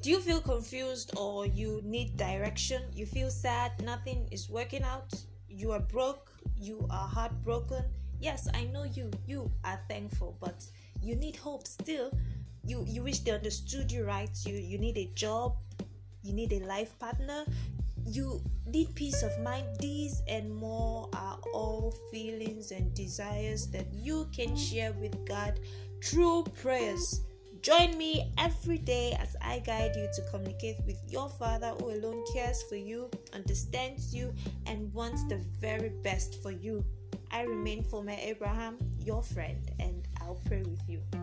Do you feel confused or you need direction? You feel sad, nothing is working out? You are broke, you are heartbroken? Yes, I know you. You are thankful, but you need hope still. You you wish they understood you right. You you need a job, you need a life partner, you need peace of mind. These and more are all feelings and desires that you can share with God through prayers. Join me every day as I guide you to communicate with your Father who alone cares for you, understands you, and wants the very best for you. I remain Fome Abraham, your friend, and I'll pray with you.